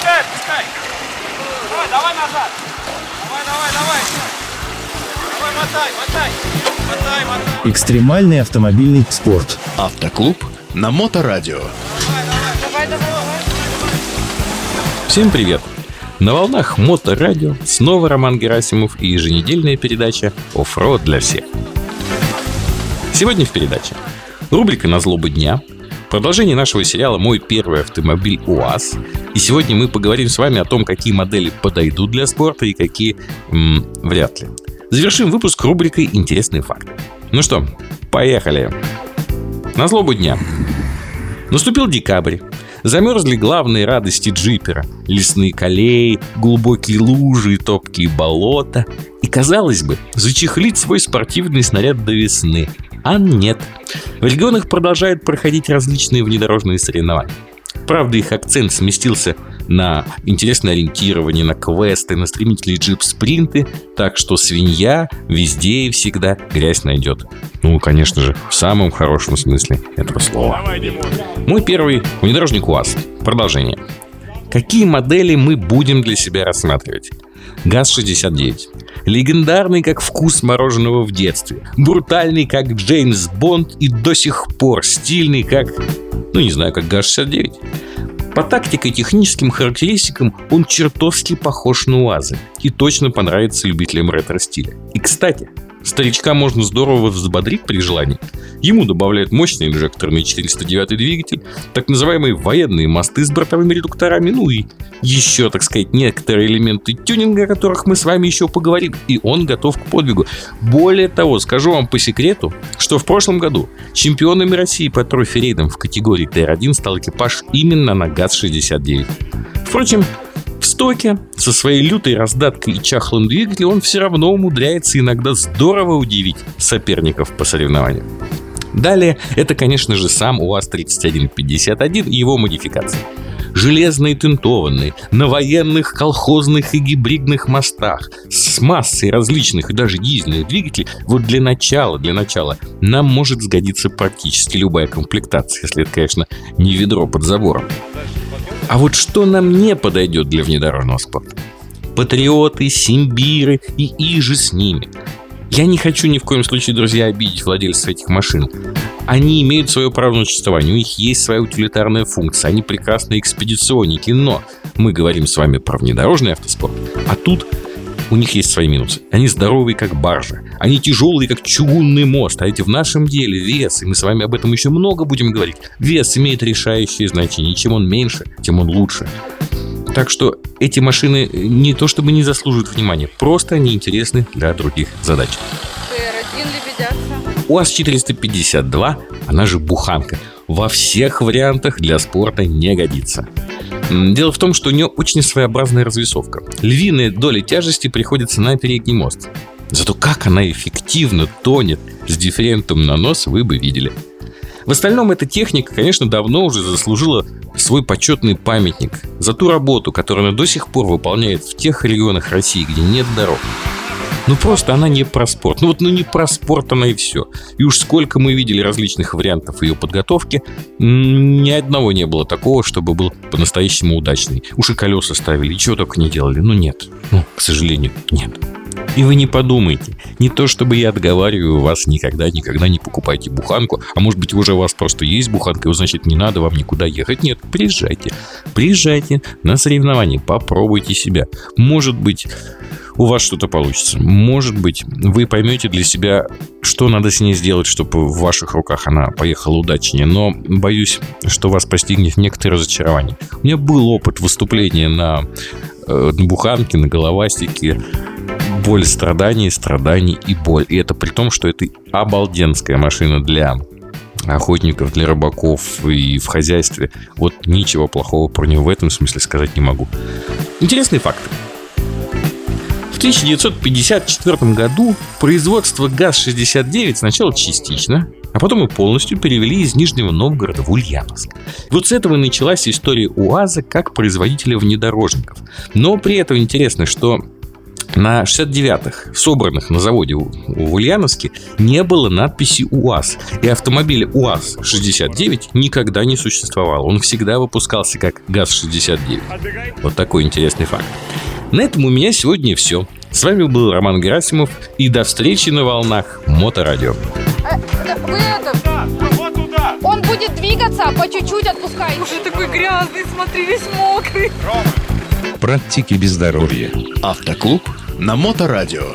отпускай, отпускай. Давай, давай назад. Давай, давай, давай. Давай, мотай, мотай. Мотай, мотай. Экстремальный автомобильный спорт. Автоклуб на Моторадио. Давай, давай, давай. Всем привет! На волнах Моторадио снова Роман Герасимов и еженедельная передача «Оффроуд для всех». Сегодня в передаче рубрика «На злобу дня», продолжение нашего сериала «Мой первый автомобиль УАЗ». И сегодня мы поговорим с вами о том, какие модели подойдут для спорта и какие м, вряд ли. Завершим выпуск рубрикой «Интересные факты». Ну что, поехали! На злобу дня. Наступил декабрь. Замерзли главные радости джипера. Лесные колеи, глубокие лужи и топкие болота. И, казалось бы, зачехлить свой спортивный снаряд до весны. А нет. В регионах продолжают проходить различные внедорожные соревнования. Правда, их акцент сместился на интересное ориентирование, на квесты, на стремительные джип-спринты, так что свинья везде и всегда грязь найдет. Ну, конечно же, в самом хорошем смысле этого слова. Давай. Мой первый внедорожник УАЗ. Продолжение. Какие модели мы будем для себя рассматривать? ГАЗ-69. Легендарный, как вкус мороженого в детстве. Брутальный, как Джеймс Бонд. И до сих пор стильный, как... Ну, не знаю, как ГАЗ-69. По тактике и техническим характеристикам он чертовски похож на УАЗы. И точно понравится любителям ретро-стиля. И, кстати, Старичка можно здорово взбодрить при желании. Ему добавляют мощный инжекторный 409 двигатель, так называемые военные мосты с бортовыми редукторами, ну и еще, так сказать, некоторые элементы тюнинга, о которых мы с вами еще поговорим, и он готов к подвигу. Более того, скажу вам по секрету, что в прошлом году чемпионами России по трофи-рейдам в категории ТР-1 стал экипаж именно на ГАЗ-69. Впрочем, в стоке, со своей лютой раздаткой и чахлым двигателем, он все равно умудряется иногда здорово удивить соперников по соревнованию. Далее, это, конечно же, сам УАЗ-3151 и его модификации. Железные тентованные, на военных, колхозных и гибридных мостах, с массой различных и даже дизельных двигателей, вот для начала, для начала, нам может сгодиться практически любая комплектация, если это, конечно, не ведро под забором. А вот что нам не подойдет для внедорожного спорта? Патриоты, симбиры и иже с ними. Я не хочу ни в коем случае, друзья, обидеть владельцев этих машин. Они имеют свое право на существование, у них есть своя утилитарная функция, они прекрасные экспедиционники, но мы говорим с вами про внедорожный автоспорт, а тут у них есть свои минусы. Они здоровые, как баржа. Они тяжелые, как чугунный мост. А ведь в нашем деле вес, и мы с вами об этом еще много будем говорить, вес имеет решающее значение. Чем он меньше, тем он лучше. Так что эти машины не то чтобы не заслуживают внимания, просто они интересны для других задач. ТР-1 лебедятся. УАЗ-452, она же буханка, во всех вариантах для спорта не годится. Дело в том, что у нее очень своеобразная развесовка. Львиная доля тяжести приходится на передний мост. Зато как она эффективно тонет с дифферентом на нос, вы бы видели. В остальном эта техника, конечно, давно уже заслужила свой почетный памятник за ту работу, которую она до сих пор выполняет в тех регионах России, где нет дорог. Ну просто она не про спорт. Ну вот ну не про спорт она и все. И уж сколько мы видели различных вариантов ее подготовки, ни одного не было такого, чтобы был по-настоящему удачный. Уж и колеса ставили, и чего только не делали. Ну нет. Ну, к сожалению, нет. И вы не подумайте, не то чтобы я отговариваю вас никогда-никогда не покупайте буханку, а может быть уже у вас просто есть буханка, и значит не надо вам никуда ехать. Нет, приезжайте, приезжайте на соревнования, попробуйте себя. Может быть, у вас что-то получится. Может быть, вы поймете для себя, что надо с ней сделать, чтобы в ваших руках она поехала удачнее. Но боюсь, что вас постигнет некоторое разочарование. У меня был опыт выступления на, э, на буханке, на головастике. Боль страданий, страданий и боль. И это при том, что это обалденская машина для охотников, для рыбаков и в хозяйстве. Вот ничего плохого про нее в этом смысле сказать не могу. Интересный факт. В 1954 году производство ГАЗ-69 сначала частично, а потом и полностью перевели из Нижнего Новгорода в Ульяновск. Вот с этого и началась история УАЗа как производителя внедорожников. Но при этом интересно, что На 69-х, собранных на заводе в Ульяновске, не было надписи УАЗ. И автомобиля УАЗ-69 никогда не существовало. Он всегда выпускался как ГАЗ-69. Вот такой интересный факт. На этом у меня сегодня все. С вами был Роман Герасимов. И до встречи на волнах Моторадио. Э, да вы это... Вот туда. Он будет двигаться, по чуть-чуть отпускайте. Уже такой грязный, смотри, весь мокрый. Практики без здоровья. Автоклуб на Моторадио.